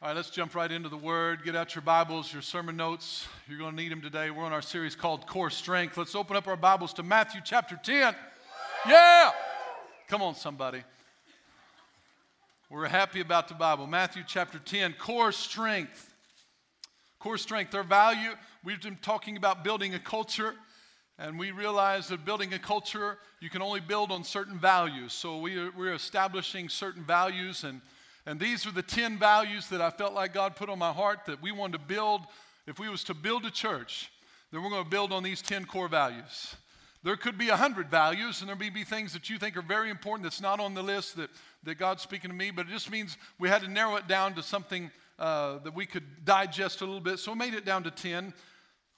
All right, let's jump right into the Word. Get out your Bibles, your sermon notes. You're going to need them today. We're on our series called Core Strength. Let's open up our Bibles to Matthew chapter 10. Yeah! Come on, somebody. We're happy about the Bible. Matthew chapter 10, Core Strength. Core Strength, our value. We've been talking about building a culture, and we realize that building a culture, you can only build on certain values. So we are, we're establishing certain values and and these are the 10 values that I felt like God put on my heart that we wanted to build. If we was to build a church, then we're going to build on these 10 core values. There could be 100 values, and there may be things that you think are very important that's not on the list that, that God's speaking to me, but it just means we had to narrow it down to something uh, that we could digest a little bit. So we made it down to 10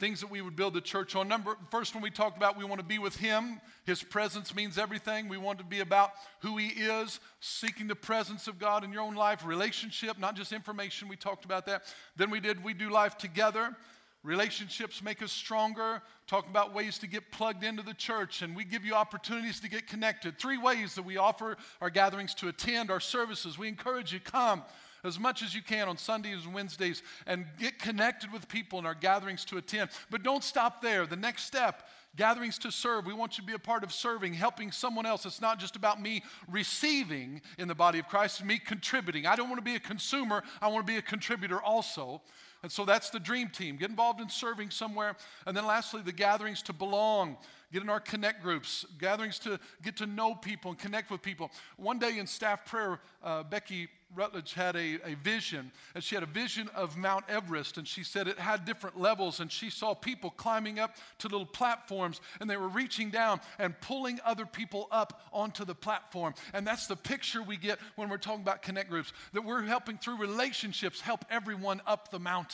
things that we would build the church on. Number first one we talked about, we want to be with him. His presence means everything. We want to be about who he is, seeking the presence of God in your own life, relationship, not just information. We talked about that. Then we did we do life together. Relationships make us stronger. Talking about ways to get plugged into the church, and we give you opportunities to get connected. Three ways that we offer our gatherings to attend our services. We encourage you come as much as you can on Sundays and Wednesdays and get connected with people in our gatherings to attend. But don't stop there. The next step, gatherings to serve. We want you to be a part of serving, helping someone else. It's not just about me receiving in the body of Christ, me contributing. I don't want to be a consumer, I want to be a contributor also. And so that's the dream team. Get involved in serving somewhere. And then lastly, the gatherings to belong get in our connect groups, gatherings to get to know people and connect with people. One day in staff prayer, uh, Becky Rutledge had a, a vision, and she had a vision of Mount Everest, and she said it had different levels, and she saw people climbing up to little platforms, and they were reaching down and pulling other people up onto the platform. And that's the picture we get when we're talking about connect groups that we're helping through relationships help everyone up the mountain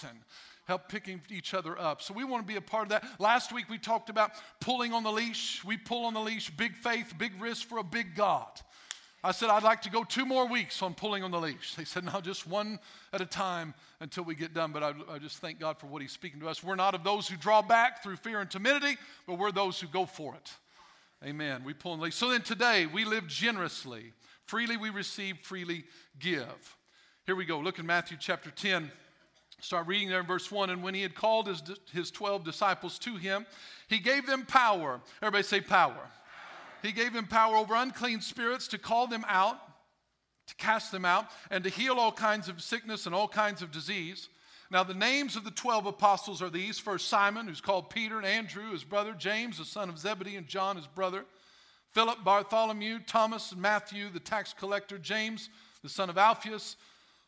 help picking each other up. So we want to be a part of that. Last week we talked about pulling on the leash. We pull on the leash, big faith, big risk for a big God. I said, I'd like to go two more weeks on pulling on the leash. They said, no, just one at a time until we get done. But I, I, just thank God for what He's speaking to us. We're not of those who draw back through fear and timidity, but we're those who go for it. Amen. We pull on the leash. So then today, we live generously. Freely we receive, freely give. Here we go. Look in Matthew chapter 10. Start reading there in verse 1. And when he had called his, his 12 disciples to him, he gave them power. Everybody say power. He gave them power over unclean spirits to call them out, to cast them out, and to heal all kinds of sickness and all kinds of disease. Now, the names of the 12 apostles are these First, Simon, who's called Peter, and Andrew, his brother, James, the son of Zebedee, and John, his brother, Philip, Bartholomew, Thomas, and Matthew, the tax collector, James, the son of Alphaeus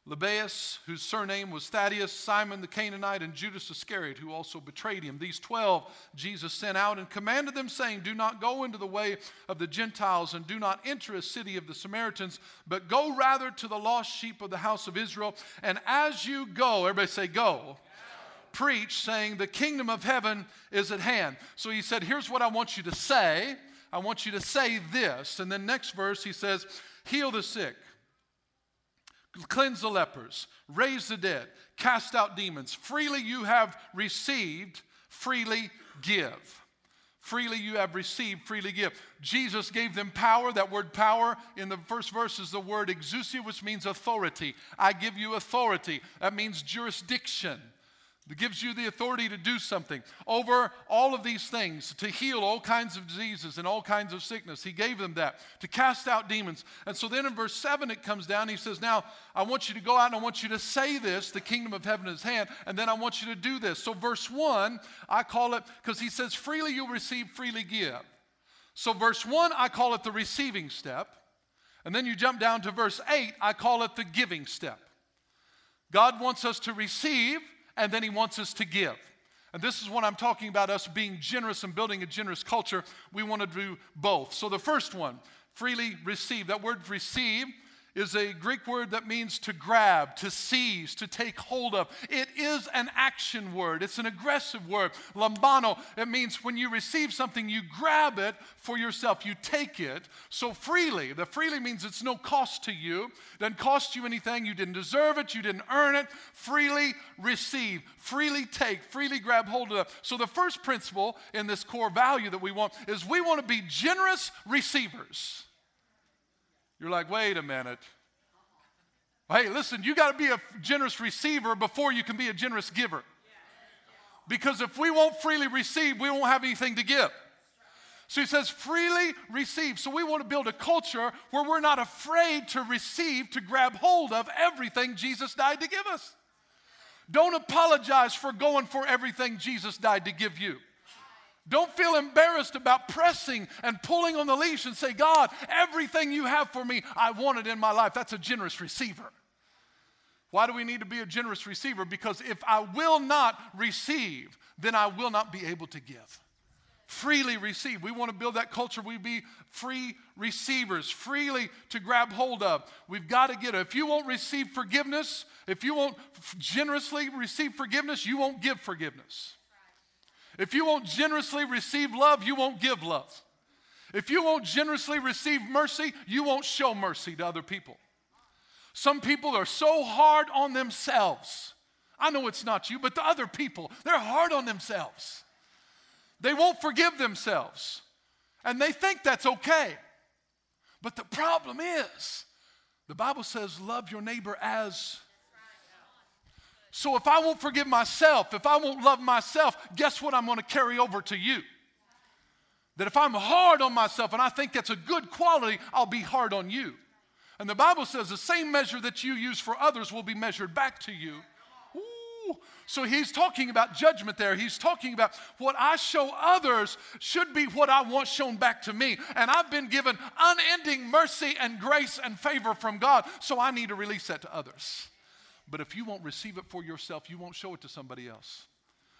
Lebbaeus, whose surname was Thaddeus, Simon the Canaanite, and Judas Iscariot, who also betrayed him. These twelve Jesus sent out and commanded them, saying, Do not go into the way of the Gentiles, and do not enter a city of the Samaritans, but go rather to the lost sheep of the house of Israel. And as you go, everybody say, Go. Preach, saying, The kingdom of heaven is at hand. So he said, Here's what I want you to say. I want you to say this. And then next verse, he says, Heal the sick cleanse the lepers, raise the dead, cast out demons. Freely you have received, freely give. Freely you have received, freely give. Jesus gave them power. That word power in the first verse is the word exousia, which means authority. I give you authority. That means jurisdiction that gives you the authority to do something over all of these things, to heal all kinds of diseases and all kinds of sickness. He gave them that, to cast out demons. And so then in verse 7, it comes down. He says, Now I want you to go out and I want you to say this the kingdom of heaven is hand, and then I want you to do this. So, verse 1, I call it, because he says, Freely you receive, freely give. So, verse 1, I call it the receiving step. And then you jump down to verse 8, I call it the giving step. God wants us to receive and then he wants us to give. And this is what I'm talking about us being generous and building a generous culture. We want to do both. So the first one, freely receive. That word receive is a Greek word that means to grab, to seize, to take hold of. It is an action word, it's an aggressive word. Lambano, it means when you receive something, you grab it for yourself, you take it. So freely, the freely means it's no cost to you, doesn't cost you anything, you didn't deserve it, you didn't earn it. Freely receive, freely take, freely grab hold of. So the first principle in this core value that we want is we want to be generous receivers. You're like, wait a minute. Hey, listen, you got to be a generous receiver before you can be a generous giver. Because if we won't freely receive, we won't have anything to give. So he says, freely receive. So we want to build a culture where we're not afraid to receive, to grab hold of everything Jesus died to give us. Don't apologize for going for everything Jesus died to give you. Don't feel embarrassed about pressing and pulling on the leash and say, God, everything you have for me, I want it in my life. That's a generous receiver. Why do we need to be a generous receiver? Because if I will not receive, then I will not be able to give. Freely receive. We want to build that culture. We be free receivers, freely to grab hold of. We've got to get it. If you won't receive forgiveness, if you won't generously receive forgiveness, you won't give forgiveness. If you won't generously receive love, you won't give love. If you won't generously receive mercy, you won't show mercy to other people. Some people are so hard on themselves. I know it's not you, but the other people, they're hard on themselves. They won't forgive themselves. And they think that's okay. But the problem is, the Bible says, love your neighbor as so if I won't forgive myself, if I won't love myself, guess what I'm going to carry over to you? That if I'm hard on myself and I think that's a good quality, I'll be hard on you. And the Bible says the same measure that you use for others will be measured back to you. So he's talking about judgment there. He's talking about what I show others should be what I want shown back to me. And I've been given unending mercy and grace and favor from God, so I need to release that to others. But if you won't receive it for yourself, you won't show it to somebody else.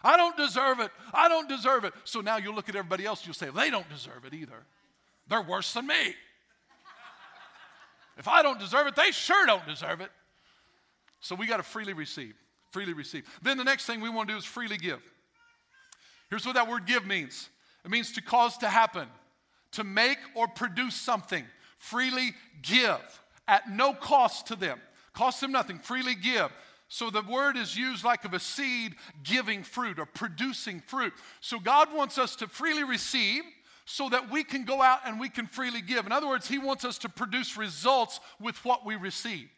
I don't deserve it. I don't deserve it. So now you'll look at everybody else, you'll say, they don't deserve it either. They're worse than me. if I don't deserve it, they sure don't deserve it. So we got to freely receive, freely receive. Then the next thing we want to do is freely give. Here's what that word give means it means to cause to happen, to make or produce something. Freely give at no cost to them. Cost them nothing. Freely give. So the word is used like of a seed giving fruit or producing fruit. So God wants us to freely receive so that we can go out and we can freely give. In other words, He wants us to produce results with what we receive.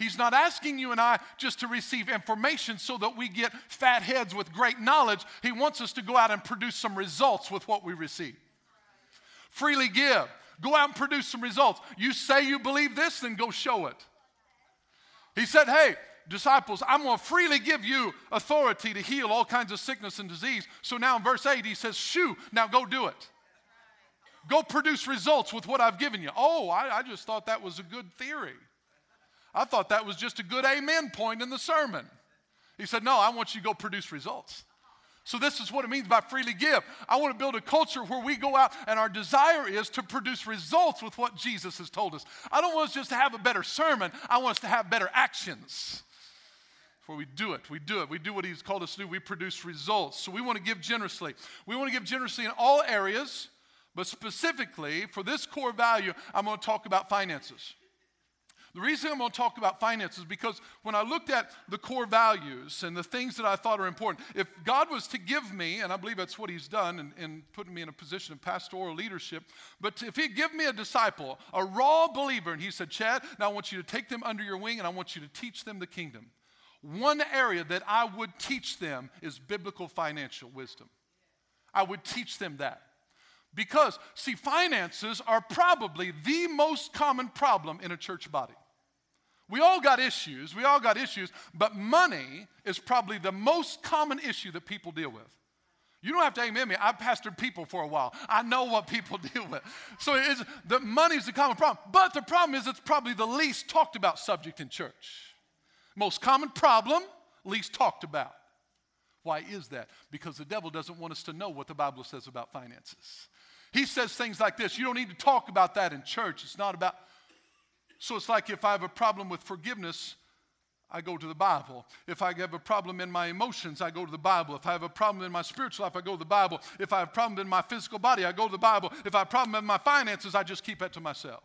He's not asking you and I just to receive information so that we get fat heads with great knowledge. He wants us to go out and produce some results with what we receive. Freely give. Go out and produce some results. You say you believe this, then go show it. He said, Hey, disciples, I'm going to freely give you authority to heal all kinds of sickness and disease. So now in verse 8, he says, Shoo, now go do it. Go produce results with what I've given you. Oh, I, I just thought that was a good theory. I thought that was just a good amen point in the sermon. He said, No, I want you to go produce results. So, this is what it means by freely give. I want to build a culture where we go out and our desire is to produce results with what Jesus has told us. I don't want us just to have a better sermon, I want us to have better actions. Before we do it, we do it. We do what He's called us to do. We produce results. So, we want to give generously. We want to give generously in all areas, but specifically for this core value, I'm going to talk about finances. The reason I'm going to talk about finances is because when I looked at the core values and the things that I thought are important, if God was to give me, and I believe that's what He's done in, in putting me in a position of pastoral leadership, but if He'd give me a disciple, a raw believer, and He said, Chad, now I want you to take them under your wing and I want you to teach them the kingdom. One area that I would teach them is biblical financial wisdom. I would teach them that. Because, see, finances are probably the most common problem in a church body. We all got issues, we all got issues, but money is probably the most common issue that people deal with. You don't have to amen me. I've pastored people for a while. I know what people deal with. So it is the money is the common problem. But the problem is it's probably the least talked about subject in church. Most common problem, least talked about. Why is that? Because the devil doesn't want us to know what the Bible says about finances. He says things like this you don't need to talk about that in church. It's not about so it's like if I have a problem with forgiveness, I go to the Bible. If I have a problem in my emotions, I go to the Bible. If I have a problem in my spiritual life, I go to the Bible. If I have a problem in my physical body, I go to the Bible. If I have a problem in my finances, I just keep that to myself.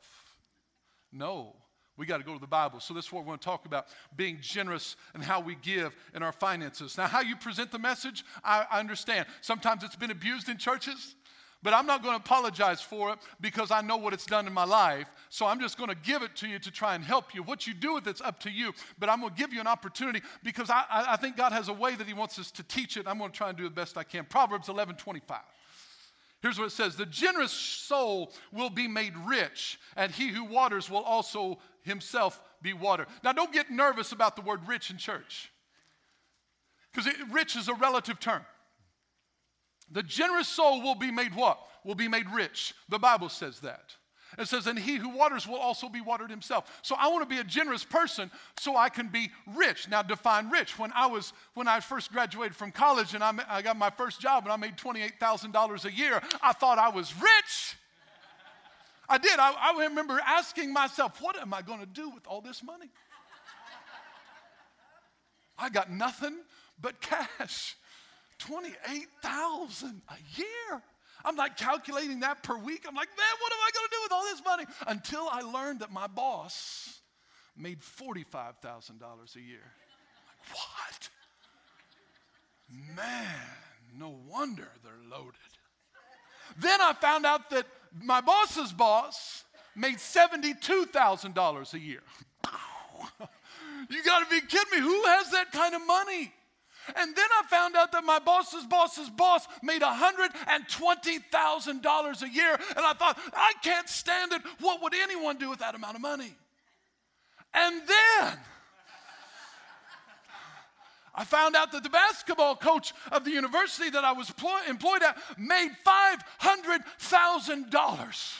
No, we got to go to the Bible. So this is what we're going to talk about being generous and how we give in our finances. Now, how you present the message, I, I understand. Sometimes it's been abused in churches. But I'm not going to apologize for it because I know what it's done in my life. So I'm just going to give it to you to try and help you. What you do with it's up to you. But I'm going to give you an opportunity because I, I, think God has a way that He wants us to teach it. I'm going to try and do the best I can. Proverbs 11 25. Here's what it says The generous soul will be made rich, and he who waters will also himself be watered. Now, don't get nervous about the word rich in church because rich is a relative term. The generous soul will be made what? Will be made rich. The Bible says that. It says, and he who waters will also be watered himself. So I want to be a generous person so I can be rich. Now define rich. When I was when I first graduated from college and I, I got my first job and I made $28,000 a year, I thought I was rich. I did. I, I remember asking myself, what am I going to do with all this money? I got nothing but cash. 28,000 a year. I'm like calculating that per week. I'm like, man, what am I going to do with all this money? Until I learned that my boss made $45,000 a year. Like, what? Man, no wonder they're loaded. Then I found out that my boss's boss made $72,000 a year. you got to be kidding me. Who has that kind of money? And then I found out that my boss's boss's boss made $120,000 a year. And I thought, I can't stand it. What would anyone do with that amount of money? And then I found out that the basketball coach of the university that I was employed at made $500,000.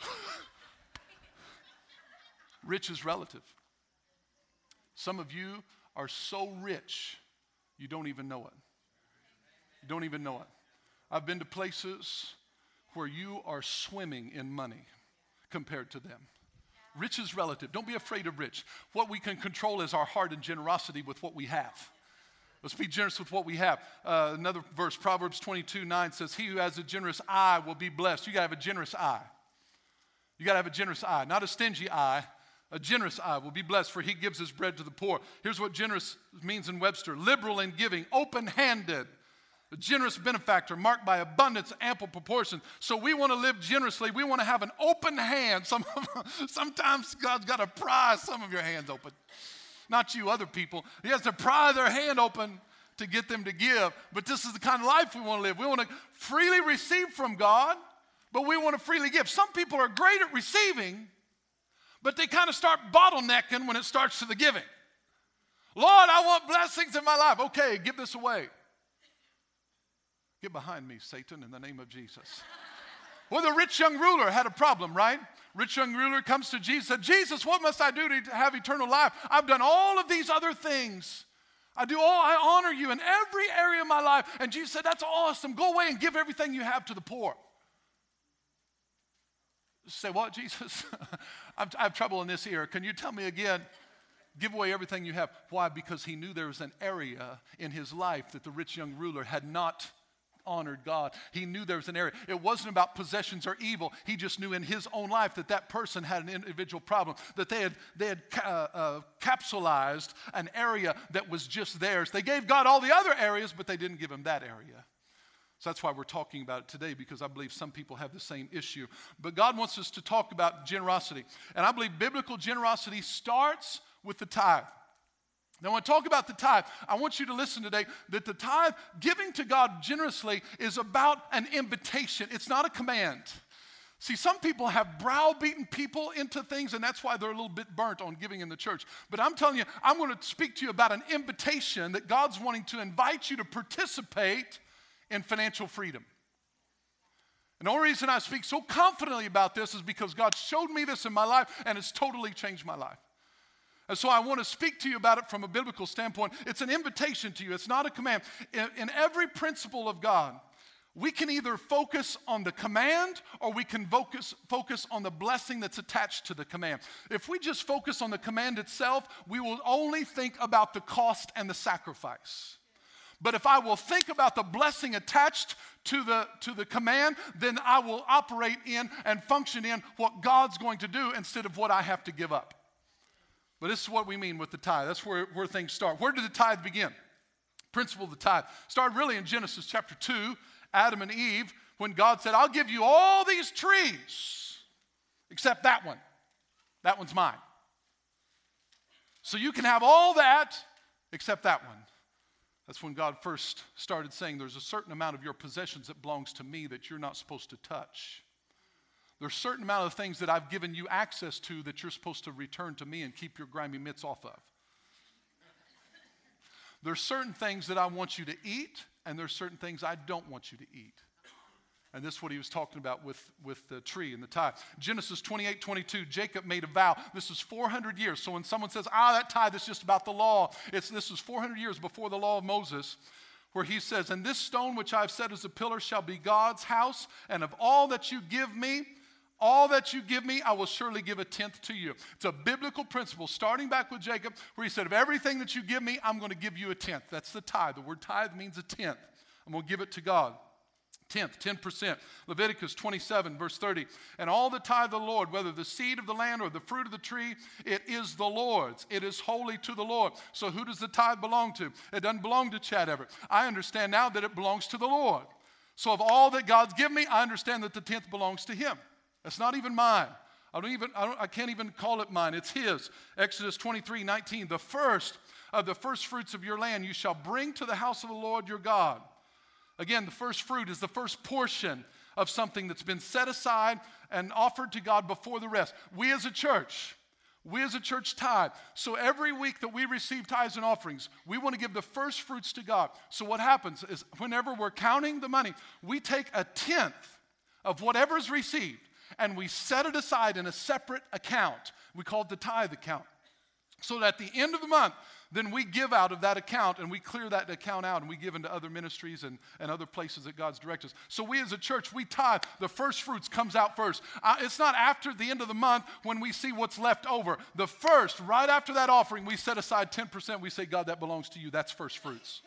Rich is relative. Some of you are so rich, you don't even know it. You don't even know it. I've been to places where you are swimming in money compared to them. Rich is relative. Don't be afraid of rich. What we can control is our heart and generosity with what we have. Let's be generous with what we have. Uh, another verse, Proverbs 22 9 says, He who has a generous eye will be blessed. You got to have a generous eye. You got to have a generous eye, not a stingy eye, a generous eye will be blessed, for he gives his bread to the poor. Here's what generous means in Webster liberal in giving, open handed. A generous benefactor marked by abundance, ample proportion. So we want to live generously. We want to have an open hand. Some, sometimes God's got to pry some of your hands open. Not you, other people. He has to pry their hand open to get them to give. But this is the kind of life we want to live. We want to freely receive from God, but we want to freely give. Some people are great at receiving, but they kind of start bottlenecking when it starts to the giving. Lord, I want blessings in my life. Okay, give this away. Get behind me, Satan, in the name of Jesus. well, the rich young ruler had a problem, right? Rich young ruler comes to Jesus said, Jesus, what must I do to have eternal life? I've done all of these other things. I do all, I honor you in every area of my life. And Jesus said, That's awesome. Go away and give everything you have to the poor. Say, what, Jesus? I have trouble in this ear. Can you tell me again? Give away everything you have. Why? Because he knew there was an area in his life that the rich young ruler had not honored God. He knew there was an area. It wasn't about possessions or evil. He just knew in his own life that that person had an individual problem, that they had, they had uh, uh, capsulized an area that was just theirs. They gave God all the other areas, but they didn't give him that area. So that's why we're talking about it today because I believe some people have the same issue. But God wants us to talk about generosity. And I believe biblical generosity starts with the tithe. Now, when I talk about the tithe, I want you to listen today that the tithe, giving to God generously, is about an invitation, it's not a command. See, some people have browbeaten people into things, and that's why they're a little bit burnt on giving in the church. But I'm telling you, I'm going to speak to you about an invitation that God's wanting to invite you to participate and financial freedom. And the only reason I speak so confidently about this is because God showed me this in my life and it's totally changed my life. And so I want to speak to you about it from a biblical standpoint. It's an invitation to you, it's not a command. In, in every principle of God, we can either focus on the command or we can focus, focus on the blessing that's attached to the command. If we just focus on the command itself, we will only think about the cost and the sacrifice. But if I will think about the blessing attached to the, to the command, then I will operate in and function in what God's going to do instead of what I have to give up. But this is what we mean with the tithe. That's where, where things start. Where did the tithe begin? Principle of the tithe started really in Genesis chapter 2. Adam and Eve when God said, I'll give you all these trees except that one. That one's mine. So you can have all that except that one. That's when God first started saying, There's a certain amount of your possessions that belongs to me that you're not supposed to touch. There's a certain amount of things that I've given you access to that you're supposed to return to me and keep your grimy mitts off of. There's certain things that I want you to eat, and there's certain things I don't want you to eat. And this is what he was talking about with, with the tree and the tithe. Genesis 28 22, Jacob made a vow. This is 400 years. So when someone says, ah, that tithe is just about the law, it's, this is 400 years before the law of Moses, where he says, And this stone which I've set as a pillar shall be God's house, and of all that you give me, all that you give me, I will surely give a tenth to you. It's a biblical principle, starting back with Jacob, where he said, Of everything that you give me, I'm going to give you a tenth. That's the tithe. The word tithe means a tenth. I'm going to give it to God. Tenth, 10%. Leviticus 27, verse 30. And all the tithe of the Lord, whether the seed of the land or the fruit of the tree, it is the Lord's. It is holy to the Lord. So who does the tithe belong to? It doesn't belong to Chad Everett. I understand now that it belongs to the Lord. So of all that God's given me, I understand that the tenth belongs to Him. It's not even mine. I don't even, I, don't, I can't even call it mine. It's his. Exodus 23, 19. The first of the first fruits of your land you shall bring to the house of the Lord your God. Again, the first fruit is the first portion of something that's been set aside and offered to God before the rest. We as a church, we as a church tithe. So every week that we receive tithes and offerings, we want to give the first fruits to God. So what happens is whenever we're counting the money, we take a tenth of whatever's received and we set it aside in a separate account. We call it the tithe account. So that at the end of the month, then we give out of that account and we clear that account out and we give into other ministries and, and other places that God's directed us. So we as a church, we tithe. The first fruits comes out first. Uh, it's not after the end of the month when we see what's left over. The first, right after that offering, we set aside 10%. We say, God, that belongs to you. That's first fruits.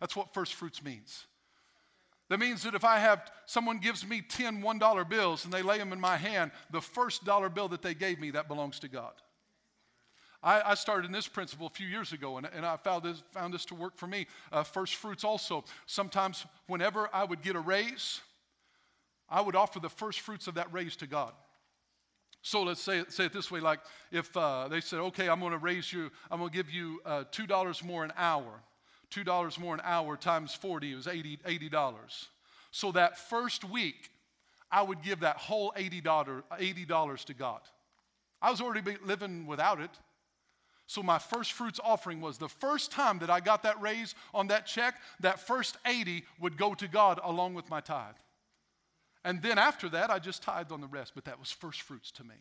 That's what first fruits means. That means that if I have someone gives me 10 $1 bills and they lay them in my hand, the first dollar bill that they gave me, that belongs to God. I, I started in this principle a few years ago, and, and I found this, found this to work for me. Uh, first fruits also. Sometimes, whenever I would get a raise, I would offer the first fruits of that raise to God. So let's say it, say it this way like if uh, they said, okay, I'm going to raise you, I'm going to give you uh, $2 more an hour. $2 more an hour times 40 is $80, $80. So that first week, I would give that whole $80, $80 to God. I was already living without it. So my first fruits offering was the first time that I got that raise on that check, that first 80 would go to God along with my tithe. And then after that, I just tithed on the rest, but that was first fruits to me.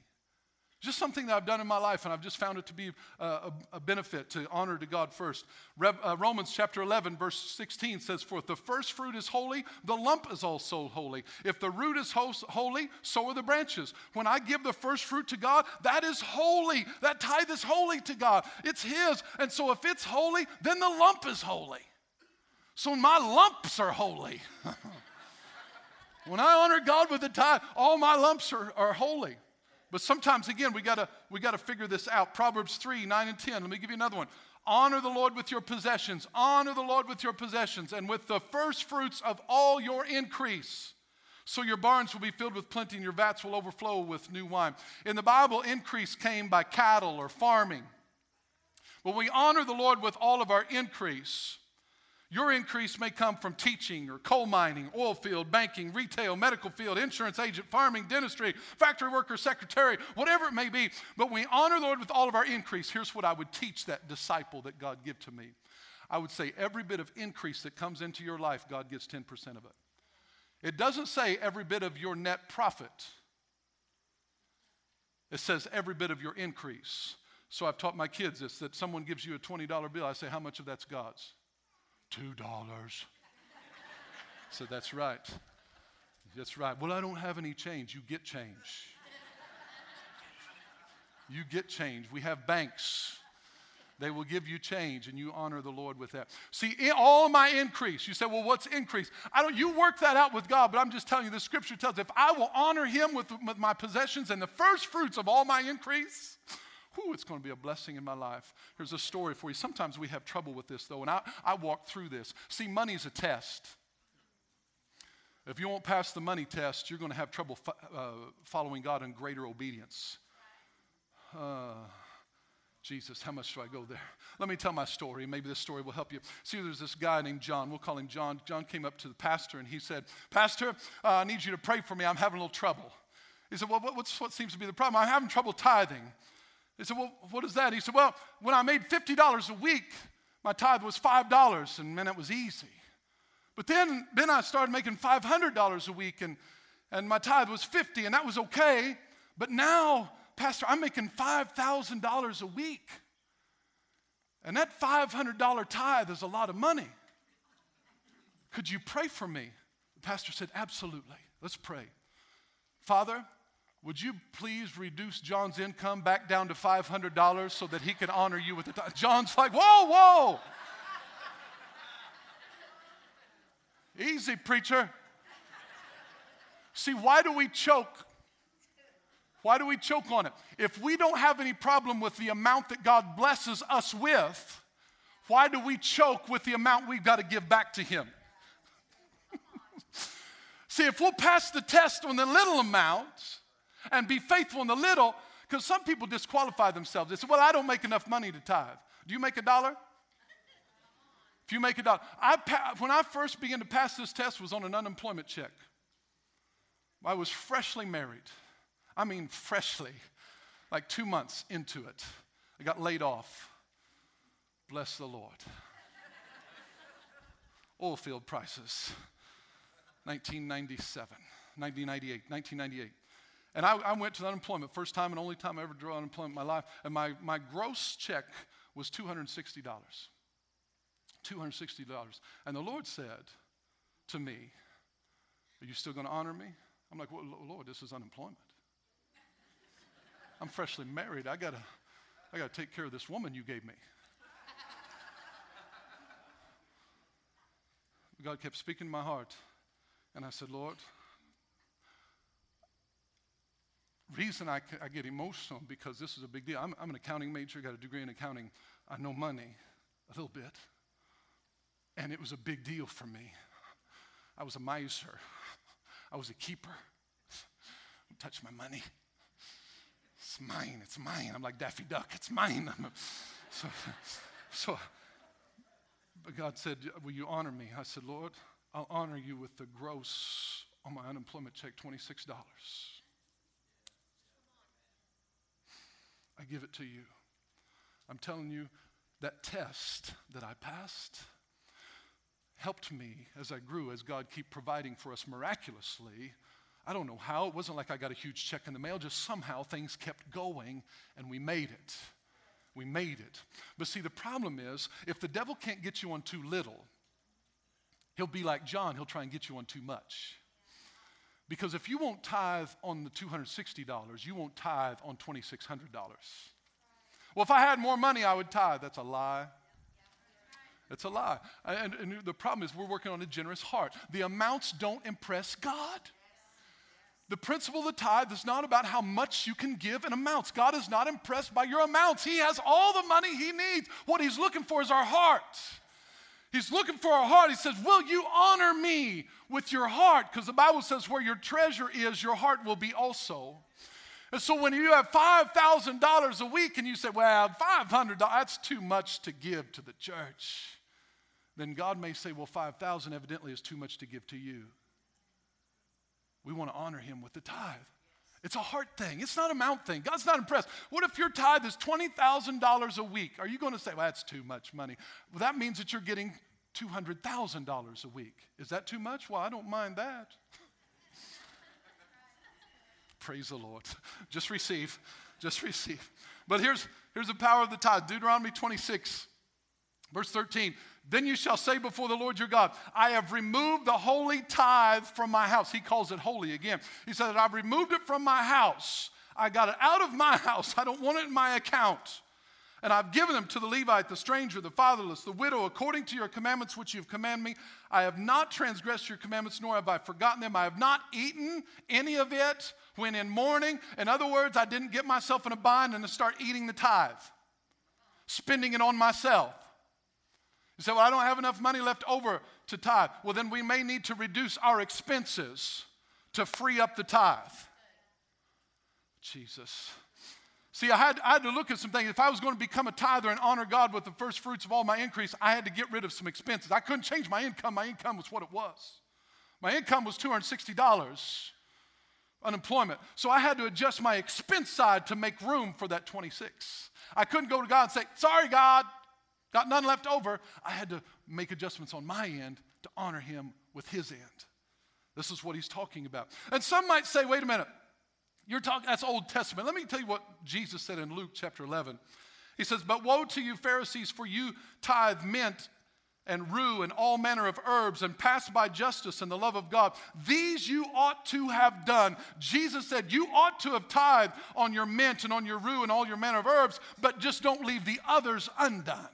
Just something that I've done in my life, and I've just found it to be a, a, a benefit to honor to God first. Re, uh, Romans chapter 11, verse 16 says, For if the first fruit is holy, the lump is also holy. If the root is ho- holy, so are the branches. When I give the first fruit to God, that is holy. That tithe is holy to God. It's His. And so if it's holy, then the lump is holy. So my lumps are holy. when I honor God with the tithe, all my lumps are, are holy. But sometimes, again, we gotta, we gotta figure this out. Proverbs 3, 9, and 10. Let me give you another one. Honor the Lord with your possessions. Honor the Lord with your possessions and with the first fruits of all your increase. So your barns will be filled with plenty and your vats will overflow with new wine. In the Bible, increase came by cattle or farming. But we honor the Lord with all of our increase. Your increase may come from teaching or coal mining, oil field, banking, retail, medical field, insurance agent, farming, dentistry, factory worker, secretary, whatever it may be. But we honor Lord with all of our increase. Here's what I would teach that disciple that God give to me. I would say every bit of increase that comes into your life, God gets 10% of it. It doesn't say every bit of your net profit. It says every bit of your increase. So I've taught my kids this that someone gives you a $20 bill, I say, how much of that's God's? Two dollars. so that's right. That's right. Well, I don't have any change. You get change. You get change. We have banks. They will give you change and you honor the Lord with that. See, all my increase, you say, well, what's increase? I don't, you work that out with God, but I'm just telling you, the scripture tells if I will honor him with, with my possessions and the first fruits of all my increase, it's going to be a blessing in my life. Here's a story for you. Sometimes we have trouble with this, though, and I, I walk through this. See, money's a test. If you won't pass the money test, you're going to have trouble fo- uh, following God in greater obedience. Uh, Jesus, how much do I go there? Let me tell my story. Maybe this story will help you. See, there's this guy named John. We'll call him John. John came up to the pastor and he said, Pastor, uh, I need you to pray for me. I'm having a little trouble. He said, Well, what's, what seems to be the problem? I'm having trouble tithing. He said, Well, what is that? He said, Well, when I made $50 a week, my tithe was $5, and man, it was easy. But then, then I started making $500 a week, and, and my tithe was 50, and that was okay. But now, Pastor, I'm making $5,000 a week. And that $500 tithe is a lot of money. Could you pray for me? The pastor said, Absolutely. Let's pray. Father, would you please reduce John's income back down to $500 so that he can honor you with the tithe? John's like, Whoa, whoa. Easy, preacher. See, why do we choke? Why do we choke on it? If we don't have any problem with the amount that God blesses us with, why do we choke with the amount we've got to give back to Him? See, if we'll pass the test on the little amount and be faithful in the little, because some people disqualify themselves. They say, Well, I don't make enough money to tithe. Do you make a dollar? If you make a dollar, I when I first began to pass this test was on an unemployment check. I was freshly married. I mean, freshly, like two months into it. I got laid off. Bless the Lord. Oil field prices, 1997, 1998, 1998. And I, I, went to unemployment, first time and only time I ever drew unemployment in my life. And my, my gross check was $260. $260. And the Lord said to me, Are you still going to honor me? I'm like, well, Lord, this is unemployment. I'm freshly married. I gotta, I gotta take care of this woman you gave me. God kept speaking to my heart. And I said, Lord, reason I, I get emotional because this is a big deal. I'm, I'm an accounting major, got a degree in accounting. I know money a little bit. And it was a big deal for me. I was a miser, I was a keeper. Don't touch my money. It's mine, it's mine. I'm like Daffy Duck, it's mine. so, so, but God said, Will you honor me? I said, Lord, I'll honor you with the gross on my unemployment check $26. I give it to you. I'm telling you, that test that I passed helped me as I grew, as God keep providing for us miraculously. I don't know how. It wasn't like I got a huge check in the mail, just somehow things kept going and we made it. We made it. But see, the problem is if the devil can't get you on too little, he'll be like John, he'll try and get you on too much. Because if you won't tithe on the $260, you won't tithe on $2,600. Well, if I had more money, I would tithe. That's a lie. That's a lie. And, and, the problem is, we're working on a generous heart. The amounts don't impress God. The principle of the tithe is not about how much you can give in amounts. God is not impressed by your amounts. He has all the money He needs. What He's looking for is our heart. He's looking for our heart. He says, Will you honor me with your heart? Because the Bible says, Where your treasure is, your heart will be also. And so when you have $5,000 a week and you say, Well, $500, that's too much to give to the church then God may say, well, 5,000 evidently is too much to give to you. We want to honor him with the tithe. It's a heart thing. It's not a mount thing. God's not impressed. What if your tithe is $20,000 a week? Are you going to say, well, that's too much money? Well, that means that you're getting $200,000 a week. Is that too much? Well, I don't mind that. Praise the Lord. Just receive. Just receive. But here's, here's the power of the tithe Deuteronomy 26, verse 13. Then you shall say before the Lord your God, I have removed the holy tithe from my house. He calls it holy again. He said, I've removed it from my house. I got it out of my house. I don't want it in my account. And I've given them to the Levite, the stranger, the fatherless, the widow, according to your commandments which you've commanded me. I have not transgressed your commandments, nor have I forgotten them. I have not eaten any of it when in mourning. In other words, I didn't get myself in a bind and to start eating the tithe, spending it on myself. You say, Well, I don't have enough money left over to tithe. Well, then we may need to reduce our expenses to free up the tithe. Jesus. See, I had, I had to look at some things. If I was going to become a tither and honor God with the first fruits of all my increase, I had to get rid of some expenses. I couldn't change my income. My income was what it was. My income was $260 unemployment. So I had to adjust my expense side to make room for that 26. I couldn't go to God and say, "Sorry God, got none left over." I had to make adjustments on my end to honor him with his end. This is what he's talking about. And some might say, "Wait a minute. You're talking, that's Old Testament. Let me tell you what Jesus said in Luke chapter 11. He says, But woe to you, Pharisees, for you tithe mint and rue and all manner of herbs and pass by justice and the love of God. These you ought to have done. Jesus said, You ought to have tithed on your mint and on your rue and all your manner of herbs, but just don't leave the others undone.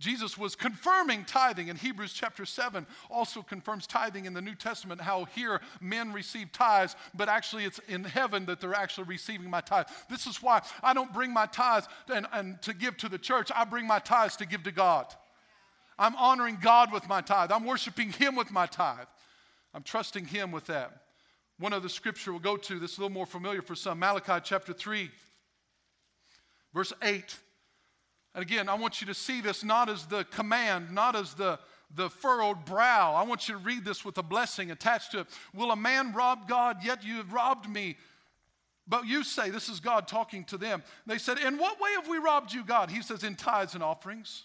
Jesus was confirming tithing in Hebrews chapter 7, also confirms tithing in the New Testament, how here men receive tithes, but actually it's in heaven that they're actually receiving my tithe. This is why I don't bring my tithes and, and to give to the church, I bring my tithes to give to God. I'm honoring God with my tithe, I'm worshiping Him with my tithe, I'm trusting Him with that. One other scripture we'll go to that's a little more familiar for some Malachi chapter 3, verse 8. And again, I want you to see this not as the command, not as the, the furrowed brow. I want you to read this with a blessing attached to it. Will a man rob God? Yet you have robbed me. But you say, this is God talking to them. They said, In what way have we robbed you, God? He says, In tithes and offerings.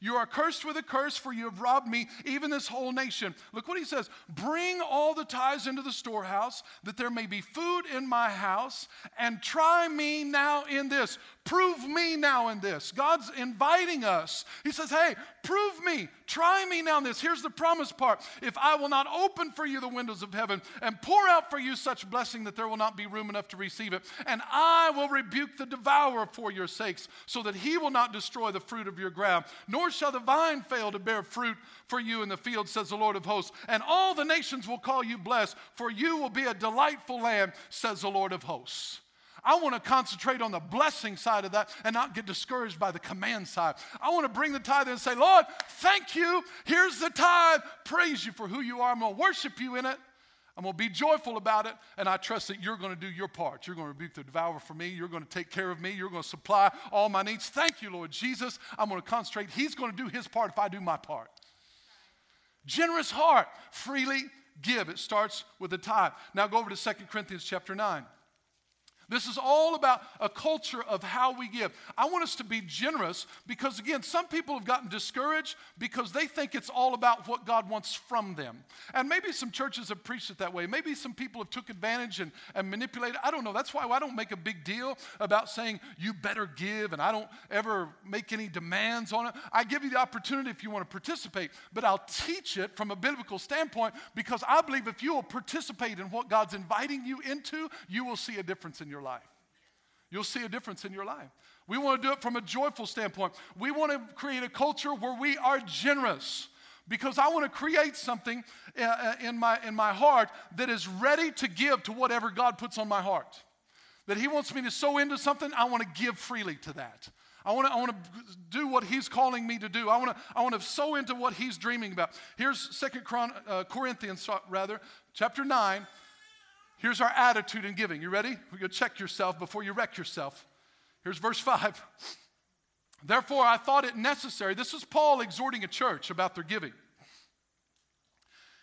You are cursed with a curse, for you have robbed me, even this whole nation. Look what he says Bring all the tithes into the storehouse, that there may be food in my house, and try me now in this. Prove me now in this. God's inviting us. He says, Hey, prove me. Try me now in this. Here's the promise part. If I will not open for you the windows of heaven and pour out for you such blessing that there will not be room enough to receive it, and I will rebuke the devourer for your sakes, so that he will not destroy the fruit of your ground, nor shall the vine fail to bear fruit for you in the field, says the Lord of hosts. And all the nations will call you blessed, for you will be a delightful land, says the Lord of hosts. I want to concentrate on the blessing side of that and not get discouraged by the command side. I want to bring the tithe and say, Lord, thank you. Here's the tithe. Praise you for who you are. I'm going to worship you in it. I'm going to be joyful about it, and I trust that you're going to do your part. You're going to rebuke the devourer for me. You're going to take care of me. You're going to supply all my needs. Thank you, Lord Jesus. I'm going to concentrate. He's going to do his part if I do my part. Generous heart, freely give. It starts with the tithe. Now go over to 2 Corinthians chapter 9. This is all about a culture of how we give. I want us to be generous because, again, some people have gotten discouraged because they think it's all about what God wants from them. And maybe some churches have preached it that way. Maybe some people have took advantage and, and manipulated. I don't know. That's why I don't make a big deal about saying you better give and I don't ever make any demands on it. I give you the opportunity if you want to participate, but I'll teach it from a biblical standpoint because I believe if you will participate in what God's inviting you into, you will see a difference in your life. You'll see a difference in your life. We want to do it from a joyful standpoint. We want to create a culture where we are generous because I want to create something uh, uh, in my, in my heart that is ready to give to whatever God puts on my heart. That He wants me to sow into something, I want to give freely to that. I want to, I want to do what He's calling me to do. I want to, I want to sow into what He's dreaming about. Here's Second uh, Corinthians, rather, chapter 9, Here's our attitude in giving. You ready? We're going to check yourself before you wreck yourself. Here's verse 5. Therefore, I thought it necessary. This is Paul exhorting a church about their giving.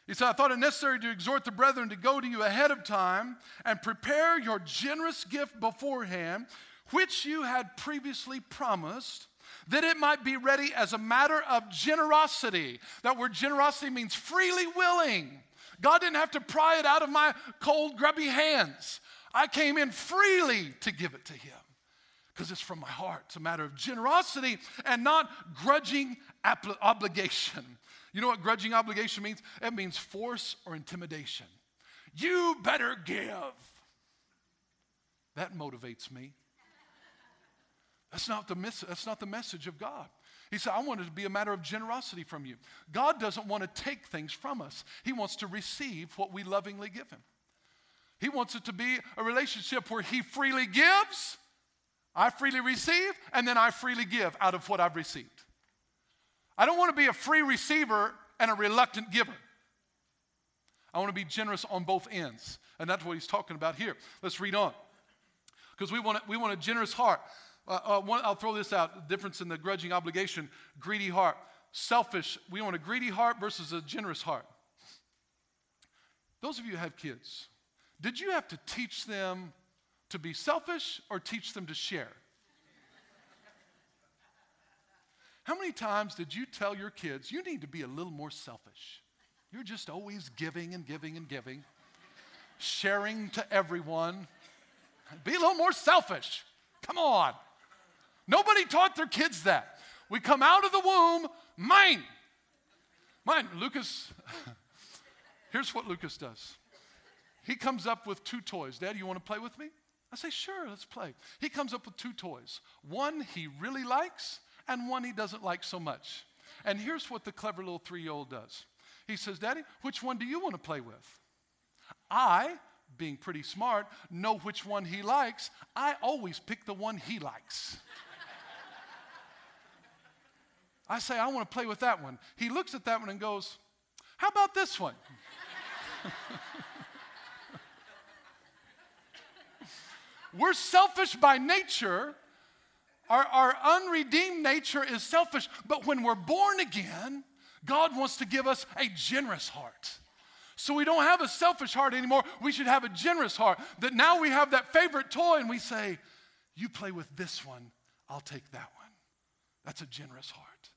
He said, I thought it necessary to exhort the brethren to go to you ahead of time and prepare your generous gift beforehand, which you had previously promised, that it might be ready as a matter of generosity. That word generosity means freely willing God didn't have to pry it out of my cold, grubby hands. I came in freely to give it to Him because it's from my heart. It's a matter of generosity and not grudging obligation. You know what grudging obligation means? It means force or intimidation. You better give. That motivates me. That's not the, that's not the message of God. He said, I want it to be a matter of generosity from you. God doesn't want to take things from us, He wants to receive what we lovingly give Him. He wants it to be a relationship where He freely gives, I freely receive, and then I freely give out of what I've received. I don't want to be a free receiver and a reluctant giver. I want to be generous on both ends. And that's what he's talking about here. Let's read on. Because we want, a, we want a generous heart. Uh, uh, one, I'll throw this out difference in the grudging obligation, greedy heart. Selfish, we want a greedy heart versus a generous heart. Those of you who have kids, did you have to teach them to be selfish or teach them to share? How many times did you tell your kids, you need to be a little more selfish? You're just always giving and giving and giving, sharing to everyone. Be a little more selfish. Come on. Nobody taught their kids that. We come out of the womb, mine. Mine. Lucas, here's what Lucas does. He comes up with two toys. Dad, you want to play with me? I say, sure, let's play. He comes up with two toys. One he really likes, and one he doesn't like so much. And here's what the clever little three year old does He says, Daddy, which one do you want to play with? I, being pretty smart, know which one he likes. I always pick the one he likes. I say, I want to play with that one. He looks at that one and goes, How about this one? We're selfish by nature. Our, our unredeemed nature is selfish. But when we're born again, God wants to give us a generous heart. So we don't have a selfish heart anymore. We should have a generous heart. That now we have that favorite toy and we say, You play with this one, I'll take that one. That's a generous heart.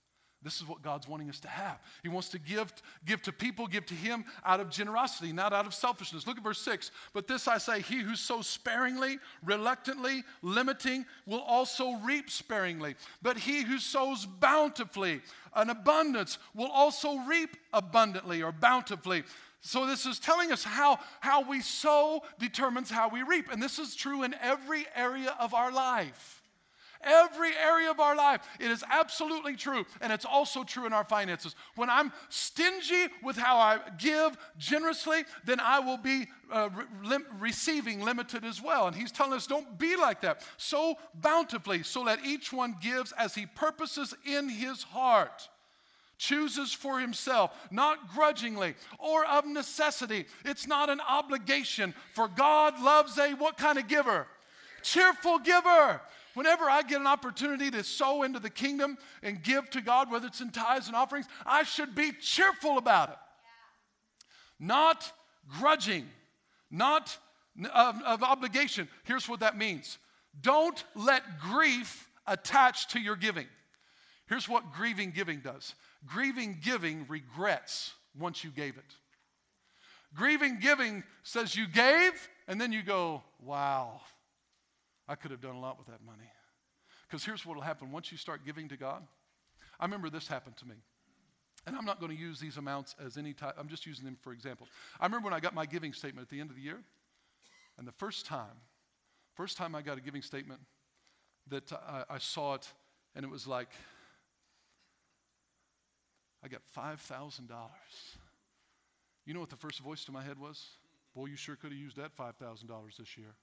This is what God's wanting us to have. He wants to give, give to people, give to Him out of generosity, not out of selfishness. Look at verse 6. But this I say, he who sows sparingly, reluctantly, limiting, will also reap sparingly. But he who sows bountifully, an abundance, will also reap abundantly or bountifully. So, this is telling us how, how we sow determines how we reap. And this is true in every area of our life every area of our life. It is absolutely true. And it's also true in our finances. When I'm stingy with how I give generously, then I will be uh, re- receiving limited as well. And he's telling us don't be like that. So bountifully, so that each one gives as he purposes in his heart chooses for himself, not grudgingly or of necessity. It's not an obligation, for God loves a what kind of giver? Cheerful giver. Whenever I get an opportunity to sow into the kingdom and give to God, whether it's in tithes and offerings, I should be cheerful about it. Yeah. Not grudging, not of, of obligation. Here's what that means don't let grief attach to your giving. Here's what grieving giving does grieving giving regrets once you gave it. Grieving giving says you gave, and then you go, wow, I could have done a lot with that money. Because here's what will happen once you start giving to God. I remember this happened to me. And I'm not going to use these amounts as any type, I'm just using them for example. I remember when I got my giving statement at the end of the year, and the first time, first time I got a giving statement that I, I saw it, and it was like, I got $5,000. You know what the first voice to my head was? Boy, you sure could have used that $5,000 this year.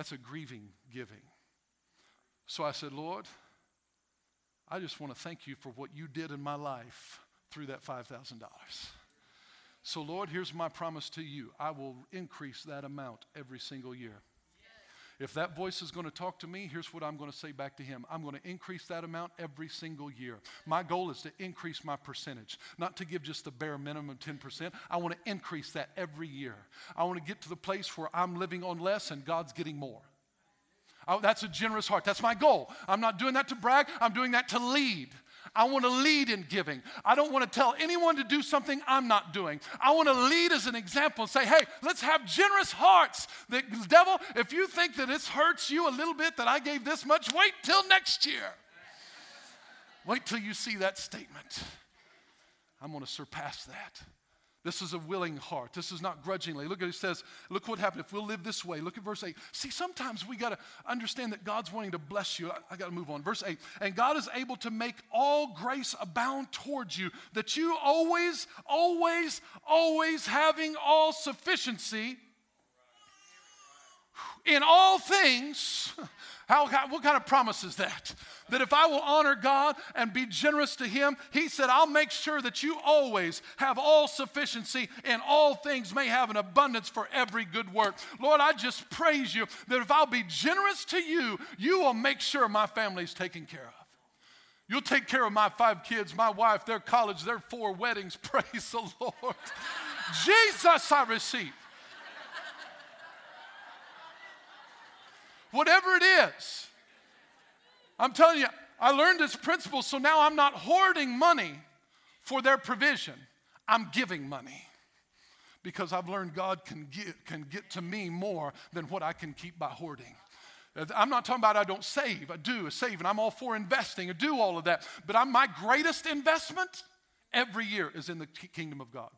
That's a grieving giving. So I said, Lord, I just want to thank you for what you did in my life through that $5,000. So, Lord, here's my promise to you I will increase that amount every single year. If that voice is going to talk to me, here's what I'm going to say back to him I'm going to increase that amount every single year. My goal is to increase my percentage, not to give just the bare minimum 10%. I want to increase that every year. I want to get to the place where I'm living on less and God's getting more. That's a generous heart. That's my goal. I'm not doing that to brag, I'm doing that to lead. I want to lead in giving. I don't want to tell anyone to do something I'm not doing. I want to lead as an example and say, hey, let's have generous hearts. The devil, if you think that this hurts you a little bit that I gave this much, wait till next year. Wait till you see that statement. I'm going to surpass that. This is a willing heart. This is not grudgingly. Look at it says, look what happened if we'll live this way. Look at verse 8. See, sometimes we got to understand that God's wanting to bless you. I, I got to move on. Verse 8. And God is able to make all grace abound towards you, that you always, always, always having all sufficiency. In all things. How, what kind of promise is that? That if I will honor God and be generous to Him, He said, I'll make sure that you always have all sufficiency in all things, may have an abundance for every good work. Lord, I just praise you that if I'll be generous to you, you will make sure my family's taken care of. You'll take care of my five kids, my wife, their college, their four weddings. Praise the Lord. Jesus, I receive. Whatever it is. I'm telling you, I learned this principle, so now I'm not hoarding money for their provision. I'm giving money because I've learned God can get, can get to me more than what I can keep by hoarding. I'm not talking about I don't save. I do I save, and I'm all for investing. I do all of that. But I'm, my greatest investment every year is in the kingdom of God.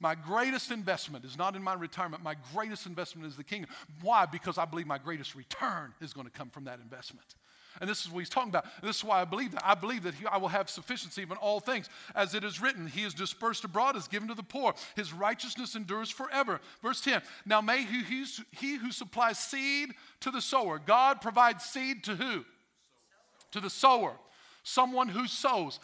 My greatest investment is not in my retirement. My greatest investment is the kingdom. Why? Because I believe my greatest return is going to come from that investment. And this is what he's talking about. This is why I believe that. I believe that he, I will have sufficiency in all things. As it is written, He is dispersed abroad, is given to the poor. His righteousness endures forever. Verse 10 Now may he, he who supplies seed to the sower, God provides seed to who? To the sower. Someone who sows.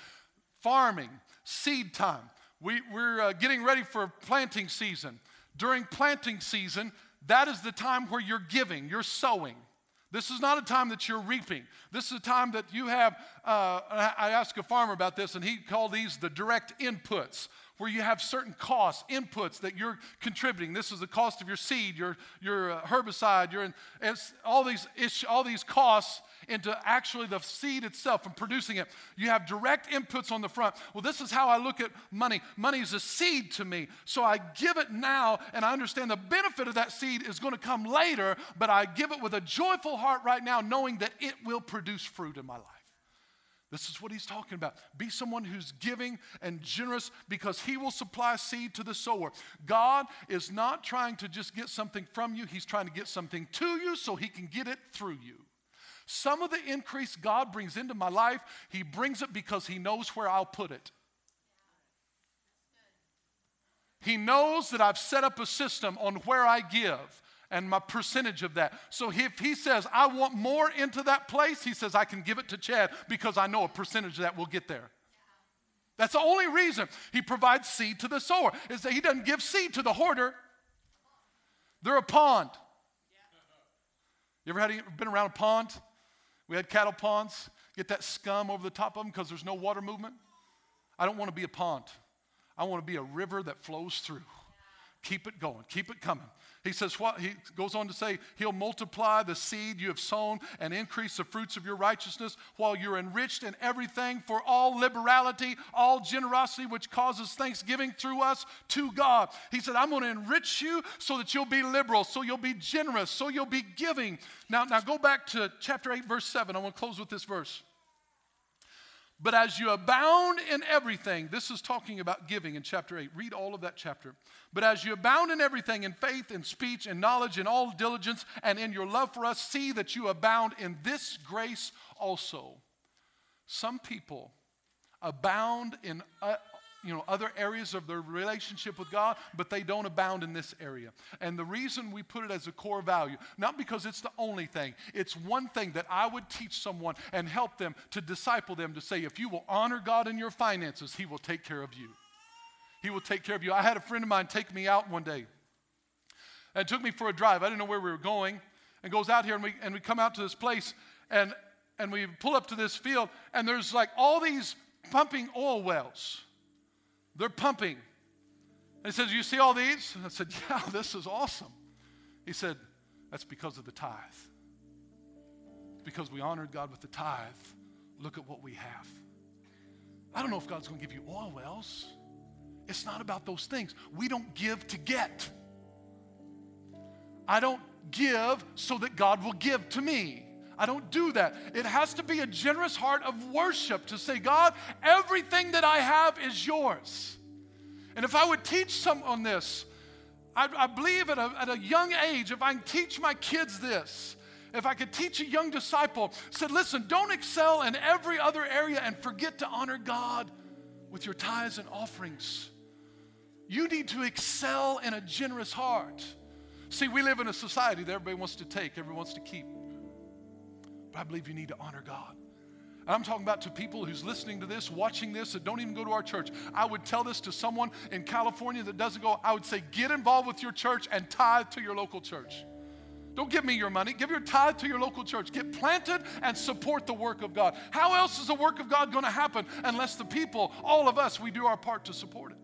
Farming, seed time. We, we're uh, getting ready for planting season. During planting season, that is the time where you're giving, you're sowing. This is not a time that you're reaping. This is a time that you have. Uh, I asked a farmer about this, and he called these the direct inputs where you have certain costs, inputs that you're contributing. This is the cost of your seed, your, your uh, herbicide, your, all, these all these costs into actually the seed itself and producing it. You have direct inputs on the front. Well, this is how I look at money. Money is a seed to me. So I give it now, and I understand the benefit of that seed is going to come later, but I give it with a joyful heart right now, knowing that it will produce fruit in my life. This is what he's talking about. Be someone who's giving and generous because he will supply seed to the sower. God is not trying to just get something from you, he's trying to get something to you so he can get it through you. Some of the increase God brings into my life, he brings it because he knows where I'll put it. He knows that I've set up a system on where I give and my percentage of that. So if he says, I want more into that place, he says, I can give it to Chad because I know a percentage of that will get there. That's the only reason he provides seed to the sower, is that he doesn't give seed to the hoarder. They're a pond. You ever had been around a pond? We had cattle ponds. Get that scum over the top of them because there's no water movement. I don't want to be a pond. I want to be a river that flows through. Keep it going. Keep it coming. He says, what? He goes on to say, He'll multiply the seed you have sown and increase the fruits of your righteousness while you're enriched in everything for all liberality, all generosity, which causes thanksgiving through us to God. He said, I'm going to enrich you so that you'll be liberal, so you'll be generous, so you'll be giving. Now, now go back to chapter 8, verse 7. I want to close with this verse. But as you abound in everything, this is talking about giving in chapter 8. Read all of that chapter. But as you abound in everything, in faith, in speech, in knowledge, in all diligence, and in your love for us, see that you abound in this grace also. Some people abound in uh, you know, other areas of their relationship with God, but they don't abound in this area. And the reason we put it as a core value, not because it's the only thing, it's one thing that I would teach someone and help them to disciple them to say, if you will honor God in your finances, He will take care of you. He will take care of you. I had a friend of mine take me out one day and took me for a drive. I didn't know where we were going, and goes out here, and we, and we come out to this place, and, and we pull up to this field, and there's like all these pumping oil wells. They're pumping. And he says, You see all these? I said, Yeah, this is awesome. He said, That's because of the tithe. Because we honored God with the tithe. Look at what we have. I don't know if God's going to give you oil wells. It's not about those things. We don't give to get. I don't give so that God will give to me. I don't do that. It has to be a generous heart of worship to say, God, everything that I have is yours. And if I would teach some on this, I, I believe at a, at a young age, if I can teach my kids this, if I could teach a young disciple, said, listen, don't excel in every other area and forget to honor God with your tithes and offerings. You need to excel in a generous heart. See, we live in a society that everybody wants to take, everyone wants to keep. But I believe you need to honor God. And I'm talking about to people who's listening to this, watching this, that don't even go to our church. I would tell this to someone in California that doesn't go. I would say, get involved with your church and tithe to your local church. Don't give me your money. Give your tithe to your local church. Get planted and support the work of God. How else is the work of God going to happen unless the people, all of us, we do our part to support it?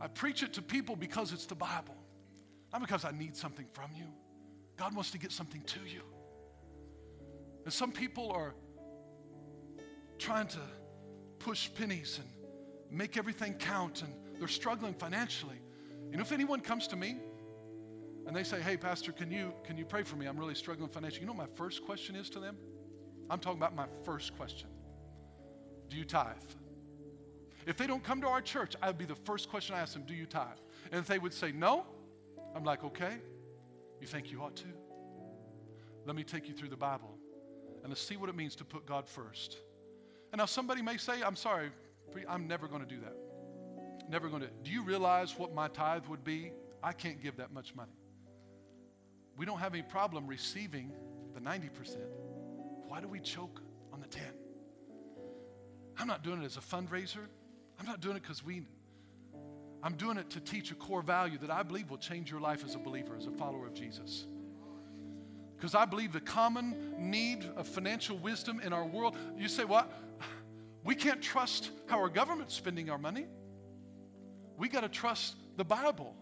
I preach it to people because it's the Bible, not because I need something from you. God wants to get something to you. And some people are trying to push pennies and make everything count, and they're struggling financially. You know, if anyone comes to me and they say, "Hey, Pastor, can you can you pray for me? I'm really struggling financially." You know what my first question is to them? I'm talking about my first question. Do you tithe? If they don't come to our church, I would be the first question I ask them, Do you tithe? And if they would say no, I'm like, Okay, you think you ought to? Let me take you through the Bible and let's see what it means to put God first. And now somebody may say, I'm sorry, I'm never going to do that. Never going to. Do you realize what my tithe would be? I can't give that much money. We don't have any problem receiving the 90%. Why do we choke on the 10? I'm not doing it as a fundraiser. I'm not doing it because we, I'm doing it to teach a core value that I believe will change your life as a believer, as a follower of Jesus. Because I believe the common need of financial wisdom in our world, you say, what? We can't trust how our government's spending our money. We got to trust the Bible.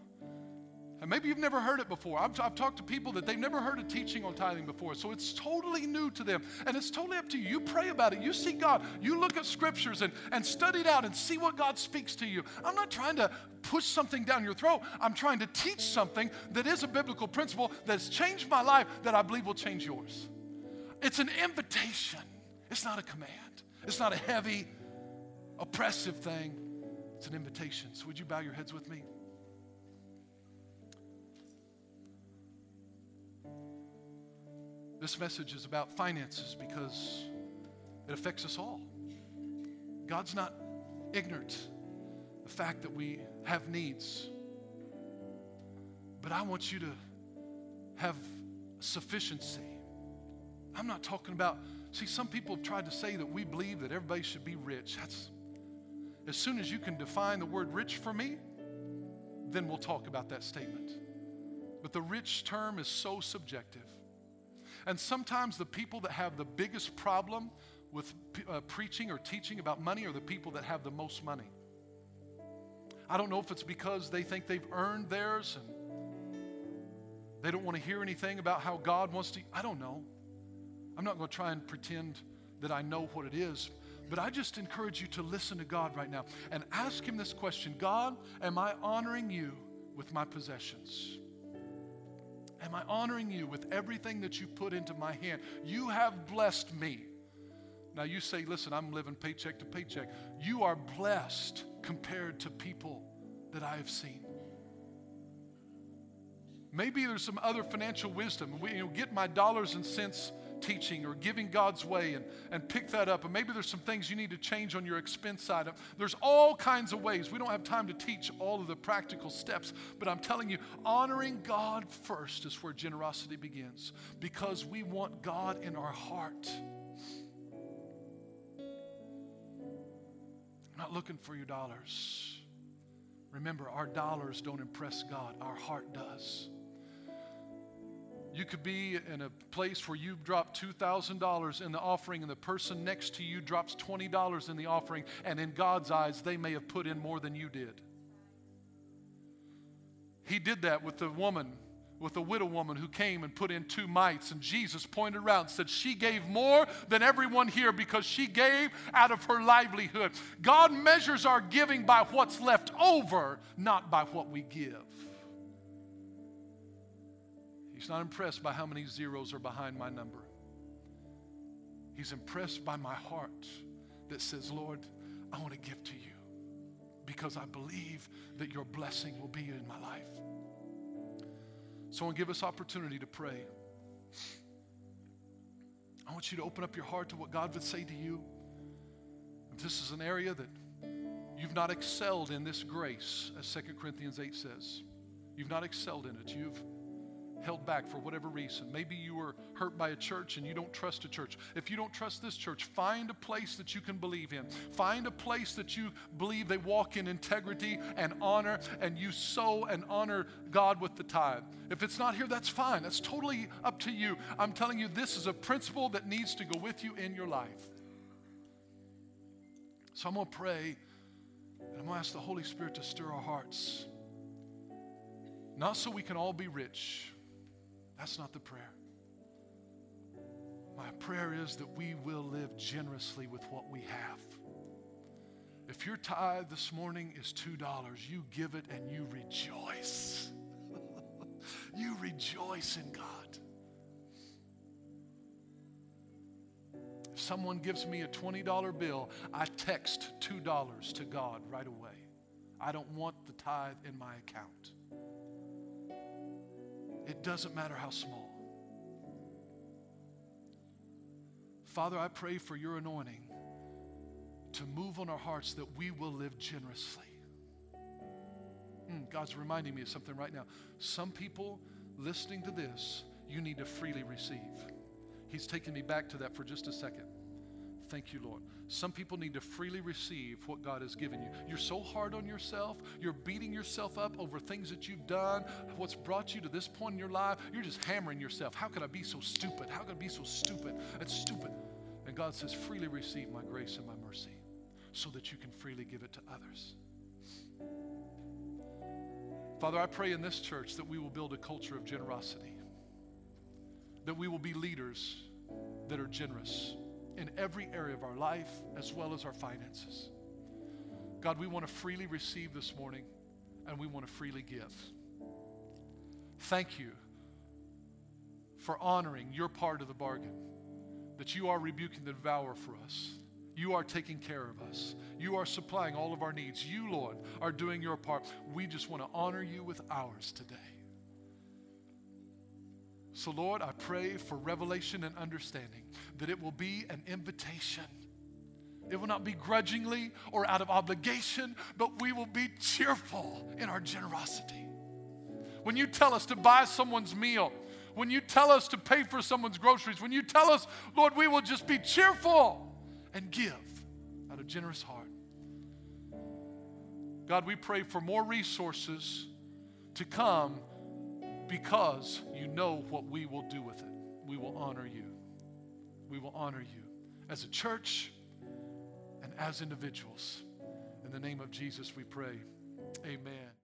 And maybe you've never heard it before. I've, I've, talked to people that they've never heard a teaching on tithing before. So it's totally new to them. And it's totally up to you. You pray about it. You see God. You look at scriptures and, and study it out and see what God speaks to you. I'm not trying to push something down your throat. I'm trying to teach something that is a biblical principle that's changed my life that I believe will change yours. It's an invitation, it's not a command, it's not a heavy, oppressive thing. It's an invitation. So would you bow your heads with me? This message is about finances because it affects us all. God's not ignorant of the fact that we have needs. But I want you to have sufficiency. I'm not talking about, see, some people have tried to say that we believe that everybody should be rich. That's as soon as you can define the word rich for me, then we'll talk about that statement. But the rich term is so subjective. And sometimes the people that have the biggest problem with uh, preaching or teaching about money are the people that have the most money. I don't know if it's because they think they've earned theirs and they don't want to hear anything about how God wants to. I don't know. I'm not going to try and pretend that I know what it is, but I just encourage you to listen to God right now and ask Him this question God, am I honoring you with my possessions? Am I honoring you with everything that you put into my hand? You have blessed me. Now you say, listen, I'm living paycheck to paycheck. You are blessed compared to people that I have seen. Maybe there's some other financial wisdom. We, you know, get my dollars and cents teaching or giving God's way and, and pick that up. And maybe there's some things you need to change on your expense side. There's all kinds of ways. We don't have time to teach all of the practical steps, but I'm telling you, honoring God first is where generosity begins because we want God in our heart. I'm not looking for your dollars. Remember, our dollars don't impress God, our heart does. You could be in a place where you've dropped $2,000 in the offering, and the person next to you drops $20 in the offering, and in God's eyes, they may have put in more than you did. He did that with the woman, with the widow woman who came and put in two mites, and Jesus pointed around and said, She gave more than everyone here because she gave out of her livelihood. God measures our giving by what's left over, not by what we give. He's not impressed by how many zeros are behind my number. He's impressed by my heart that says, Lord, I want to give to you because I believe that your blessing will be in my life. So I want to give us opportunity to pray. I want you to open up your heart to what God would say to you. If this is an area that you've not excelled in this grace, as 2 Corinthians 8 says, you've not excelled in it. You've held back for whatever reason. Maybe you were hurt by a church and you don't trust a church. If you don't trust this church, find a place that you can believe in. Find a place that you believe they walk in integrity and honor, and you sow and honor God with the tithe. If it's not here, that's fine. That's totally up to you. I'm telling you, this is a principle that needs to go with you in your life. So I'm going to pray, and I'm going to ask the Holy Spirit to stir our hearts. Not so we can all be rich that's not the prayer. My prayer is that we will live generously with what we have. If your tithe this morning is $2, you give it and you rejoice. you rejoice in God. If someone gives me a $20 bill, I text $2 to God right away. I don't want the tithe in my account. It doesn't matter how small. Father, I pray for your anointing to move on our hearts that we will live generously. Mm, God's reminding me of something right now. Some people listening to this, you need to freely receive. He's taking me back to that for just a second. Thank you, Lord. Some people need to freely receive what God has given you. You're so hard on yourself. You're beating yourself up over things that you've done, what's brought you to this point in your life. You're just hammering yourself. How could I be so stupid? How could I be so stupid? It's stupid. And God says, freely receive my grace and my mercy so that you can freely give it to others. Father, I pray in this church that we will build a culture of generosity, that we will be leaders that are generous in every area of our life as well as our finances. God, we want to freely receive this morning and we want to freely give. Thank you for honoring your part of the bargain, that you are rebuking the devourer for us. You are taking care of us. You are supplying all of our needs. You, Lord, are doing your part. We just want to honor you with ours today. So, Lord, I pray for revelation and understanding that it will be an invitation. It will not be grudgingly or out of obligation, but we will be cheerful in our generosity. When you tell us to buy someone's meal, when you tell us to pay for someone's groceries, when you tell us, Lord, we will just be cheerful and give out of generous heart. God, we pray for more resources to come because you know what we will do with it. We will honor you. We will honor you as a church and as individuals. In the name of Jesus, we pray. Amen.